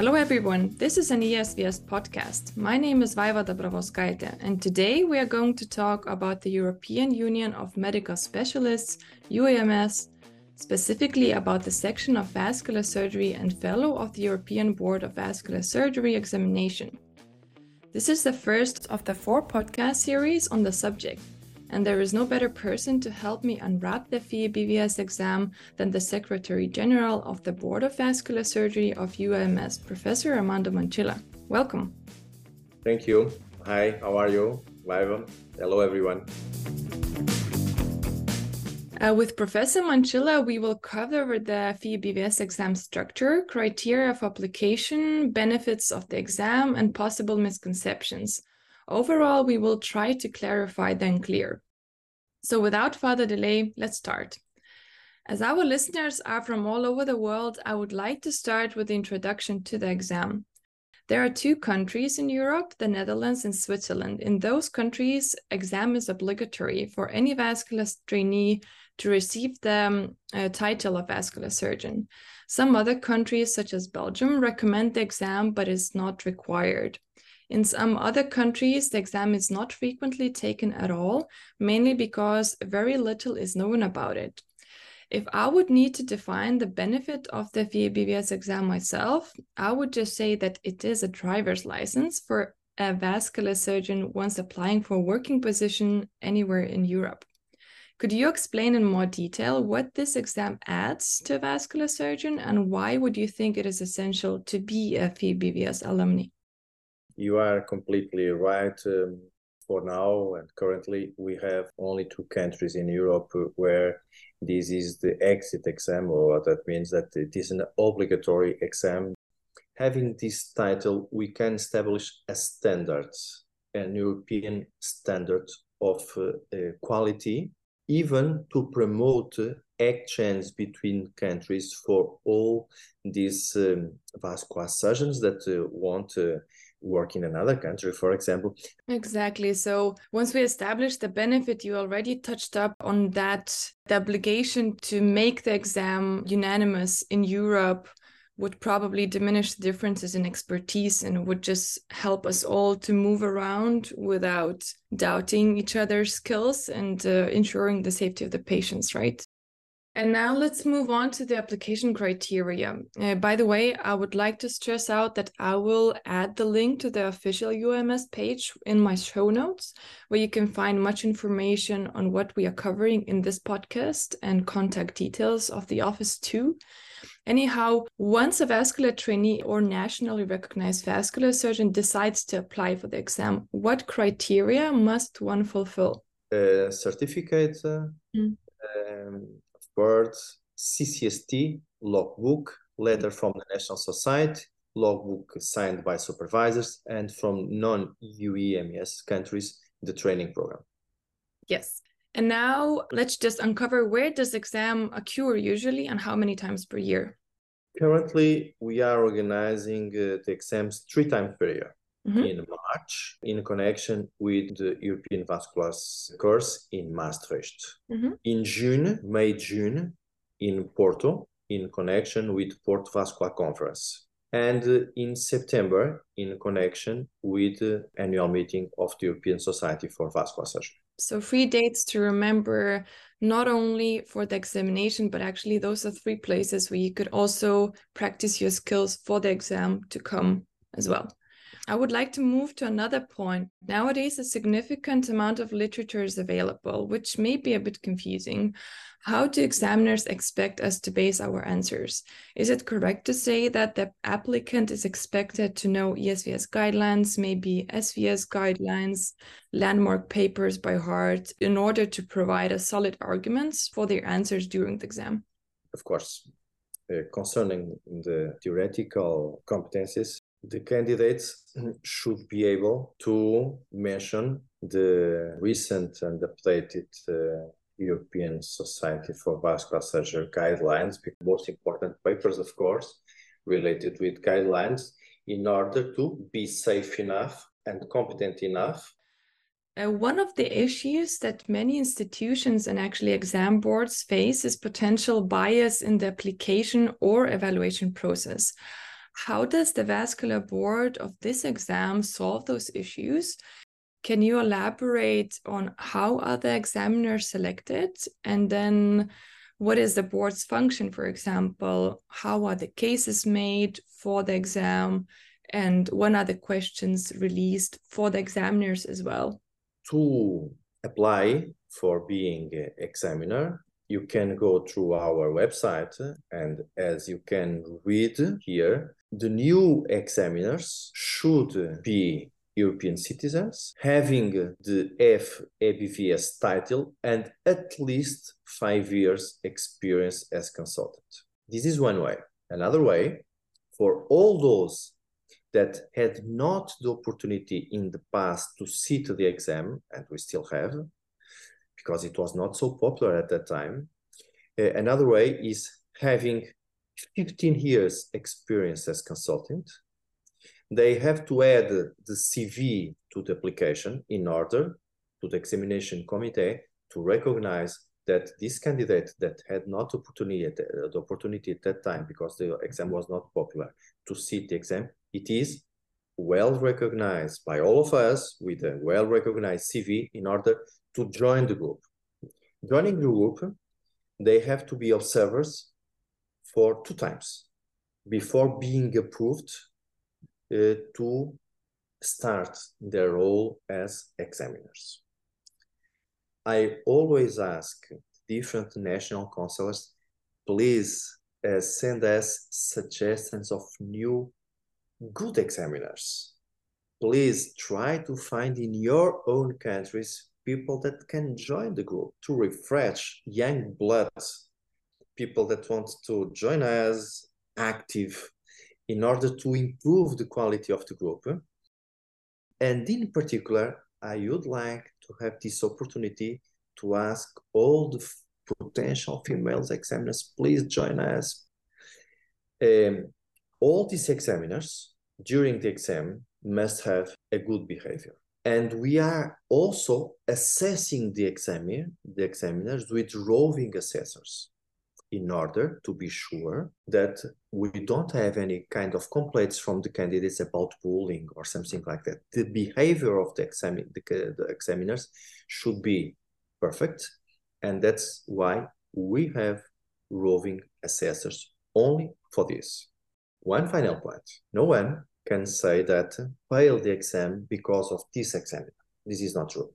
Hello, everyone. This is an ESVS podcast. My name is Vaiva Dabravoskaite, and today we are going to talk about the European Union of Medical Specialists, UEMS, specifically about the section of vascular surgery and fellow of the European Board of Vascular Surgery examination. This is the first of the four podcast series on the subject, and there is no better person to help me unwrap the FEBVS exam than the Secretary General of the Board of Vascular Surgery of UEMS, Professor Armando Mansilha. Welcome. Thank you. Hi, how are you? Vaiva. Hello, everyone. Uh, with Professor Mansilha, we will cover the FEBVS exam structure, criteria of application, benefits of the exam, and possible misconceptions. Overall, we will try to clarify the clear. So without further delay, let's start. As our listeners are from all over the world, I would like to start with the introduction to the exam. There are two countries in Europe, the Netherlands and Switzerland. In those countries, exam is obligatory for any vascular trainee to receive the um, uh, title of vascular surgeon. Some other countries, such as Belgium, recommend the exam but is not required. In some other countries, the exam is not frequently taken at all, mainly because very little is known about it. If I would need to define the benefit of the FEBVS exam myself, I would just say that it is a driver's license for a vascular surgeon once applying for a working position anywhere in Europe. Could you explain in more detail what this exam adds to a vascular surgeon and why would you think it is essential to be a FEBVS alumni? You are completely right. Um, for now and currently, we have only two countries in Europe where this is the exit exam, or that means that it is an obligatory exam. Having this title, we can establish a standard, an European standard of uh, uh, quality even to promote exchange between countries for all these um, vascular surgeons that uh, want to work in another country, for example. Exactly. So once we establish the benefit, you already touched up on that the obligation to make the exam unanimous in Europe would probably diminish the differences in expertise and would just help us all to move around without doubting each other's skills and uh, ensuring the safety of the patients, right? And now let's move on to the application criteria. Uh, by the way, I would like to stress out that I will add the link to the official UEMS page in my show notes, where you can find much information on what we are covering in this podcast and contact details of the office too. Anyhow, once a vascular trainee or nationally recognized vascular surgeon decides to apply for the exam, what criteria must one fulfill? Uh, certificate, uh, mm. um, course, CCST, logbook, letter from the National Society, logbook signed by supervisors, and from non UEMS countries, the training program. Yes. And now let's just uncover where does exam occur usually and how many times per year? Currently, we are organizing uh, the exams three times per year. Mm-hmm. In March, in connection with the European Vascular course in Maastricht. Mm-hmm. In June, May, June, in Porto, in connection with Porto Vascular Conference. And uh, in September, in connection with the annual meeting of the European Society for Vascular Surgery. So three dates to remember, not only for the examination, but actually those are three places where you could also practice your skills for the exam to come as well. I would like to move to another point. Nowadays, a significant amount of literature is available, which may be a bit confusing. How do examiners expect us to base our answers? Is it correct to say that the applicant is expected to know ESVS guidelines, maybe SVS guidelines, landmark papers by heart, in order to provide a solid arguments for their answers during the exam? Of course. Uh, concerning the theoretical competencies, the candidates should be able to mention the recent and updated uh, European Society for Vascular Surgery guidelines, most important papers, of course, related with guidelines, in order to be safe enough and competent enough. Uh, one of the issues that many institutions and actually exam boards face is potential bias in the application or evaluation process. How does the vascular board of this exam solve those issues? Can you elaborate on how are the examiners selected? And then what is the board's function, for example? How are the cases made for the exam? And when are the questions released for the examiners as well? To apply for being an examiner, you can go through our website and as you can read here, the new examiners should be European citizens, having the FEBVS title and at least five years experience as consultant. This is one way. Another way, for all those that had not the opportunity in the past to sit the exam, and we still have, because it was not so popular at that time. Uh, another way is having 15 years experience as consultant they have to add the CV to the application in order to the examination committee to recognize that this candidate that had not opportunity at, uh, the opportunity at that time because the exam was not popular to sit the exam, it is well recognized by all of us with a well recognized CV in order to join the group. Joining the group, they have to be observers for two times before being approved uh, to start their role as examiners. I always ask different national counselors, please uh, send us suggestions of new good examiners. Please try to find in your own countries people that can join the group to refresh young blood, people that want to join us active in order to improve the quality of the group. And in particular, I would like to have this opportunity to ask all the potential females examiners, please join us. Um, all these examiners during the exam must have a good behavior. And we are also assessing the examiner, the examiners with roving assessors in order to be sure that we don't have any kind of complaints from the candidates about bullying or something like that. The behavior of the, exam- the, the examiners should be perfect, and that's why we have roving assessors only for this. One final point no one can say that failed the exam because of this examiner. This is not true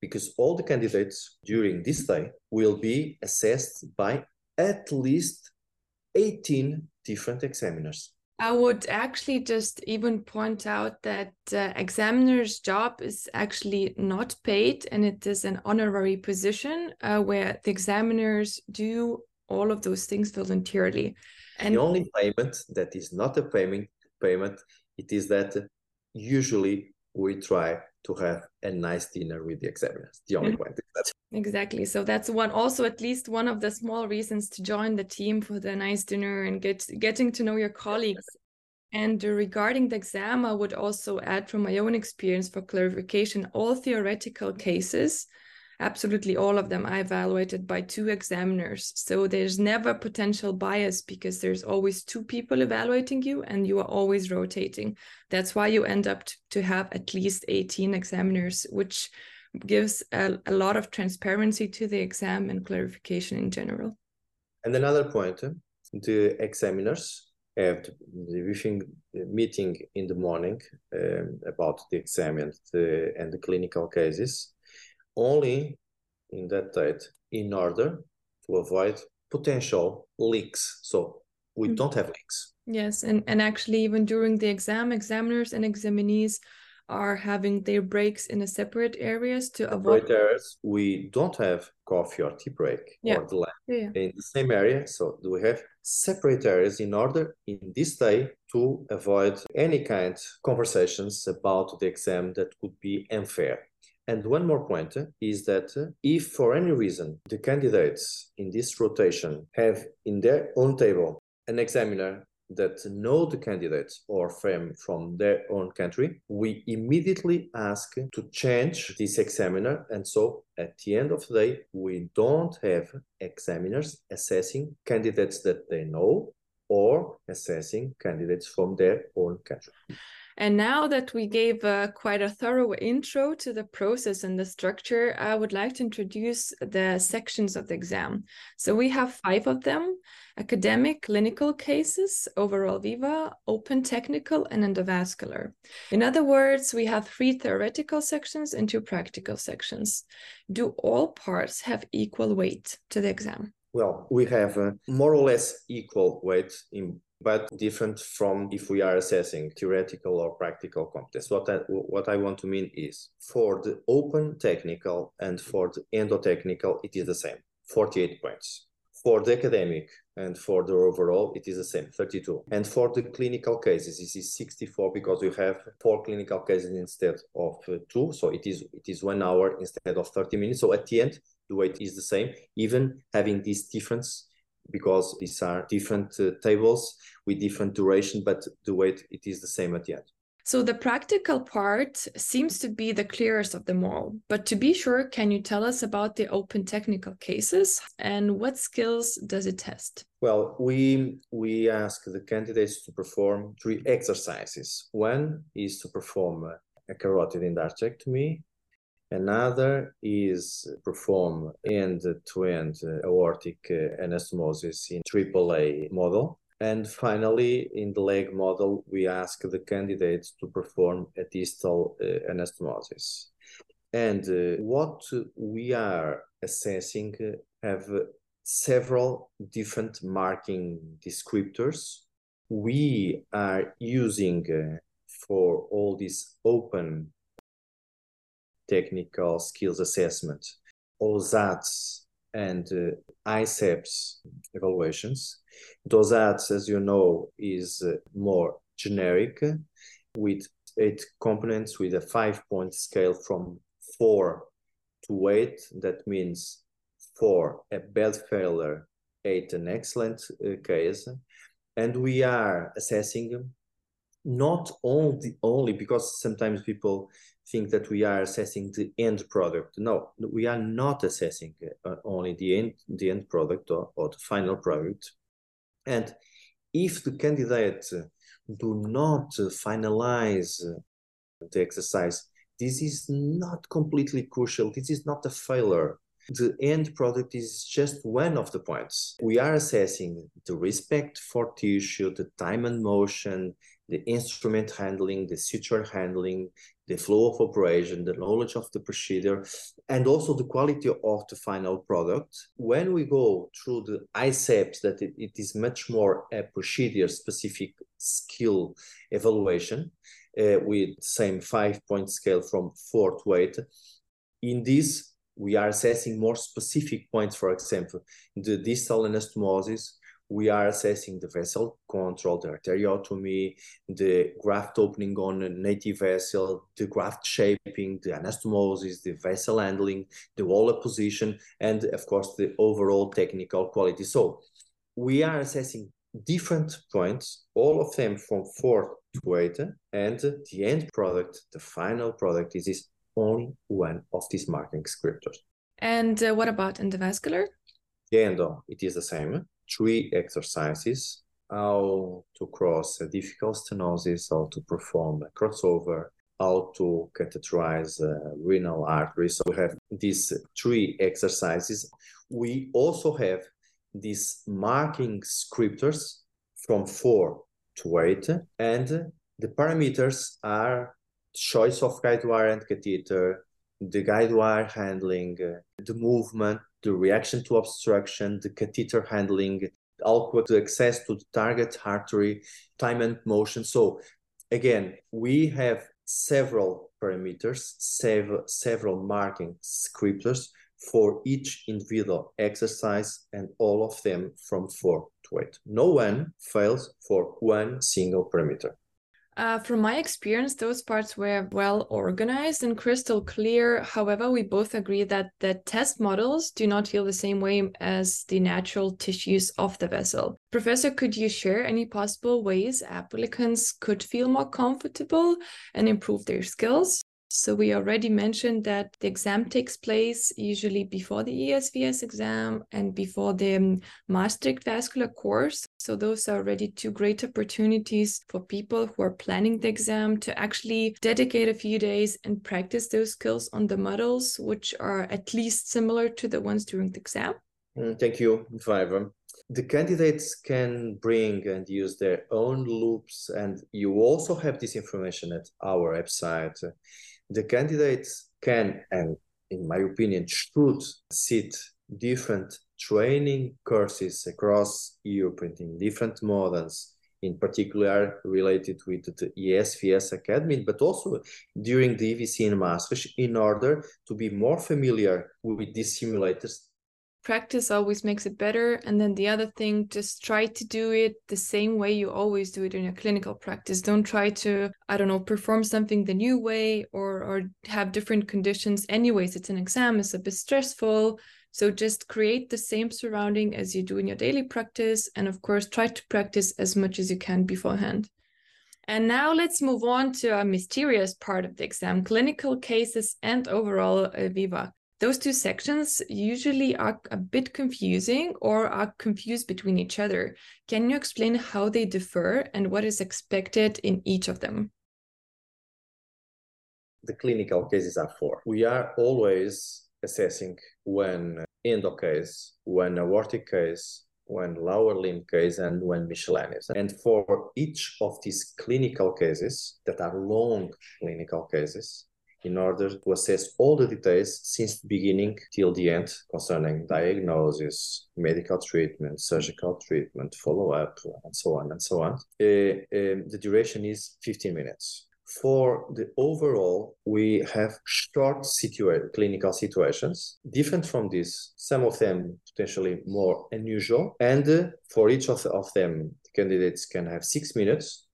because all the candidates during this day will be assessed by at least 18 different examiners. I would actually just even point out that uh, examiner's job is actually not paid and it is an honorary position uh, where the examiners do all of those things voluntarily. And the only payment that is not a payment payment, it is that usually we try to have a nice dinner with the examiners. The only mm-hmm. point that. Exactly. So that's one also at least one of the small reasons to join the team for the nice dinner and get getting to know your colleagues. And regarding the exam, I would also add from my own experience for clarification, all theoretical cases absolutely all of them are evaluated by two examiners. So there's never potential bias because there's always two people evaluating you and you are always rotating. That's why you end up to have at least 18 examiners, which gives a, a lot of transparency to the exam and clarification in general. And another point, the examiners have the briefing meeting in the morning um, about the exam and the, and the clinical cases only in that date in order to avoid potential leaks. So we mm-hmm. don't have leaks. Yes, and, and actually even during the exam, examiners and examinees are having their breaks in a separate areas to separate avoid areas. We don't have coffee or tea break yeah. or the yeah. in the same area. So we have separate areas in order in this day to avoid any kind of conversations about the exam that could be unfair. And one more point uh, is that uh, if for any reason the candidates in this rotation have in their own table an examiner that know the candidates or from, from their own country, we immediately ask to change this examiner. And so at the end of the day, we don't have examiners assessing candidates that they know or assessing candidates from their own country. And now that we gave uh, quite a thorough intro to the process and the structure, I would like to introduce the sections of the exam. So we have five of them academic, clinical cases, overall viva, open technical, and endovascular. In other words, we have three theoretical sections and two practical sections. Do all parts have equal weight to the exam? Well, we have uh, more or less equal weight in but different from if we are assessing theoretical or practical competence. What I, what I want to mean is for the open technical and for the endotechnical, it is the same, 48 points. For the academic and for the overall, it is the same, 32. And for the clinical cases, this is 64 because we have four clinical cases instead of uh, two. So it is it is one hour instead of 30 minutes. So at the end, the weight is the same, even having this difference because these are different uh, tables with different duration, but the weight it is the same at the end. So the practical part seems to be the clearest of them all. But to be sure, can you tell us about the open technical cases and what skills does it test? Well, we we ask the candidates to perform three exercises. One is to perform a carotid endarterectomy, Another is perform end-to-end aortic anastomosis in AAA model. And finally, in the leg model, we ask the candidates to perform a distal uh, anastomosis. And uh, what we are assessing have several different marking descriptors. We are using uh, for all these open technical skills assessment, OSATs and uh, ICEPS evaluations. OSATs, as you know, is uh, more generic with eight components with a five point scale from four to eight. That means four, a bad failure, eight, an excellent uh, case. And we are assessing not only only because sometimes people think that we are assessing the end product. No, we are not assessing uh, only the end, the end product or, or the final product. And if the candidates do not finalize the exercise, this is not completely crucial. This is not a failure. The end product is just one of the points. We are assessing the respect for tissue, the time and motion, the instrument handling, the suture handling, the flow of operation, the knowledge of the procedure, and also the quality of the final product. When we go through the ICEPS, that it, it is much more a procedure specific skill evaluation uh, with same five point scale from four to eight. In this, we are assessing more specific points, for example, the distal anastomosis, we are assessing the vessel control, the arteriotomy, the graft opening on a native vessel, the graft shaping, the anastomosis, the vessel handling, the wall position, and of course the overall technical quality. So we are assessing different points, all of them from four to eight, and the end product, the final product is, is only one of these marking descriptors. And uh, what about endovascular? The endo, it is the same three exercises how to cross a difficult stenosis, how to perform a crossover, how to catheterize uh, renal arteries. So we have these three exercises. We also have these marking scriptors from four to eight, and the parameters are choice of guide wire and catheter, the guide wire handling, uh, the movement, the reaction to obstruction, the catheter handling, adequate access to the target artery, time and motion. So again, we have several parameters, several, several marking scriptors for each individual exercise and all of them from four to eight. No one fails for one single parameter. Uh, from my experience, those parts were well organized and crystal clear. However, we both agree that the test models do not feel the same way as the natural tissues of the vessel. Professor, could you share any possible ways applicants could feel more comfortable and improve their skills? So we already mentioned that the exam takes place usually before the ESVS exam and before the um, Maastricht vascular course. So those are already two great opportunities for people who are planning the exam to actually dedicate a few days and practice those skills on the models, which are at least similar to the ones during the exam. Mm, thank you, Vaiva the candidates can bring and use their own loops and you also have this information at our website the candidates can and in my opinion should sit different training courses across europe in different models in particular related with the ESVS Academy, but also during the EVC in Maastricht in order to be more familiar with these simulators practice always makes it better. And then the other thing, just try to do it the same way you always do it in your clinical practice. Don't try to, I don't know, perform something the new way or or have different conditions. Anyways, it's an exam, it's a bit stressful. So just create the same surrounding as you do in your daily practice. And of course, try to practice as much as you can beforehand. And now let's move on to a mysterious part of the exam clinical cases and overall uh, Viva. Those two sections usually are a bit confusing or are confused between each other. Can you explain how they differ and what is expected in each of them? The clinical cases are four. We are always assessing when endo case, when aortic case, when lower limb case, and when miscellaneous. And for each of these clinical cases that are long clinical cases, in order to assess all the details since the beginning till the end concerning diagnosis, medical treatment, surgical treatment, follow up, and so on and so on. Uh, um, the duration is 15 minutes. For the overall, we have short situa- clinical situations, different from this, some of them potentially more unusual. And uh, for each of, of them, the candidates can have six minutes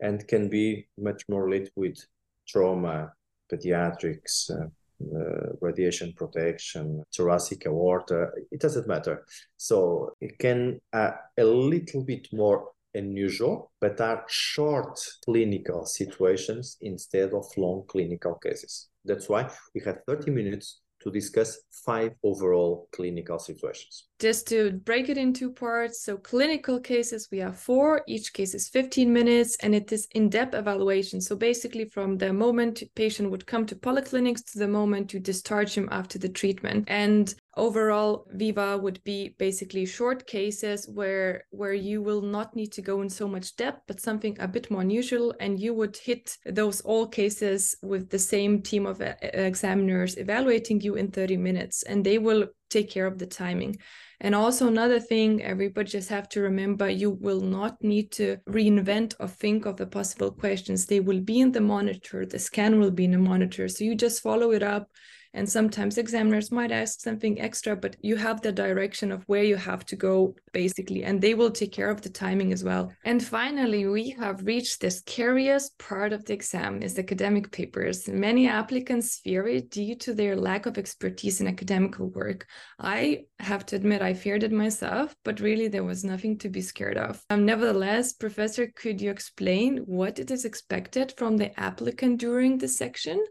and can be much more related with trauma, pediatrics, uh, uh, radiation protection, thoracic aorta, it doesn't matter. So it can uh, a little bit more unusual, but are short clinical situations instead of long clinical cases. That's why we have 30 minutes to discuss five overall clinical situations. Just to break it in two parts. So, clinical cases, we have four. Each case is 15 minutes and it is in depth evaluation. So, basically, from the moment patient would come to polyclinics to the moment you discharge him after the treatment. And overall viva would be basically short cases where where you will not need to go in so much depth but something a bit more unusual and you would hit those all cases with the same team of uh, examiners evaluating you in 30 minutes and they will take care of the timing. And also another thing everybody just have to remember you will not need to reinvent or think of the possible questions. They will be in the monitor. The scan will be in the monitor. So you just follow it up and sometimes examiners might ask something extra but you have the direction of where you have to go basically and they will take care of the timing as well. And finally we have reached the scariest part of the exam is academic papers. Many applicants fear it due to their lack of expertise in academic work. I have to admit i feared it myself but really there was nothing to be scared of. Um, nevertheless professor could you explain what it is expected from the applicant during this section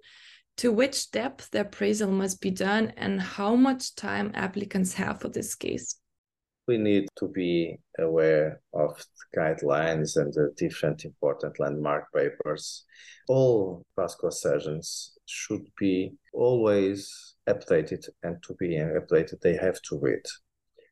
to which depth the appraisal must be done and how much time applicants have for this case? We need to be aware of the guidelines and the different important landmark papers. All vascular surgeons should be always updated, and to be updated, they have to read.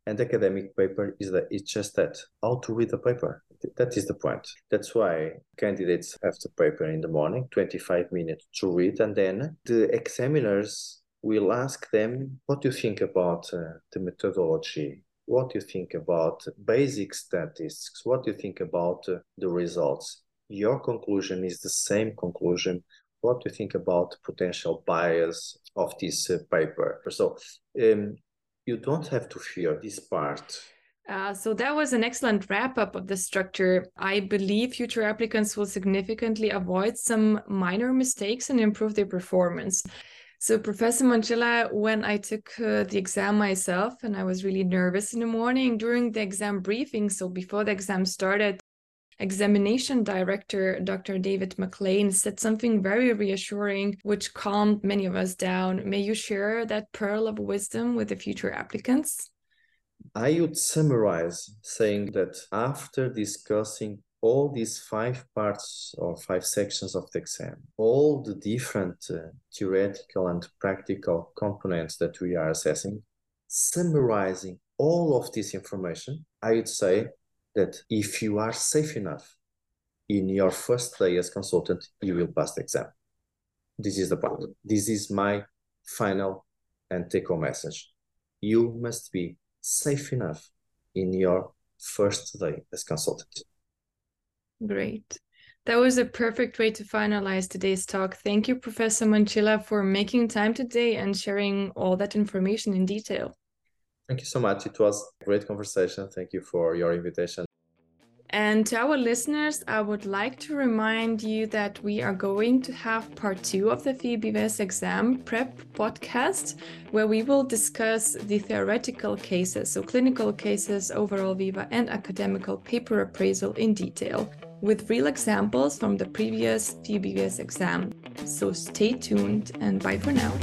And academic paper is that it's just that how to read the paper that is the point. That's why candidates have the paper in the morning, 25 minutes to read, and then the examiners will ask them, What do you think about uh, the methodology? What do you think about basic statistics? What do you think about uh, the results? Your conclusion is the same conclusion. What do you think about potential bias of this uh, paper? So um, you don't have to fear this part uh, so that was an excellent wrap up of the structure. I believe future applicants will significantly avoid some minor mistakes and improve their performance. So, Professor Mansilha, when I took uh, the exam myself and I was really nervous in the morning during the exam briefing, so before the exam started, examination director, Dr. David McLean, said something very reassuring, which calmed many of us down. May you share that pearl of wisdom with the future applicants? I would summarize saying that after discussing all these five parts or five sections of the exam, all the different uh, theoretical and practical components that we are assessing, summarizing all of this information, I would say that if you are safe enough in your first day as consultant, you will pass the exam. This is the point. This is my final and take home message. You must be safe enough in your first day as consultant. Great. That was a perfect way to finalize today's talk. Thank you, Professor Mansilha, for making time today and sharing all that information in detail. Thank you so much. It was a great conversation. Thank you for your invitation. And to our listeners, I would like to remind you that we are going to have part two of the FEBVS exam prep podcast, where we will discuss the theoretical cases, so clinical cases, overall Viva, and academical paper appraisal in detail with real examples from the previous FEBVS exam. So stay tuned and bye for now.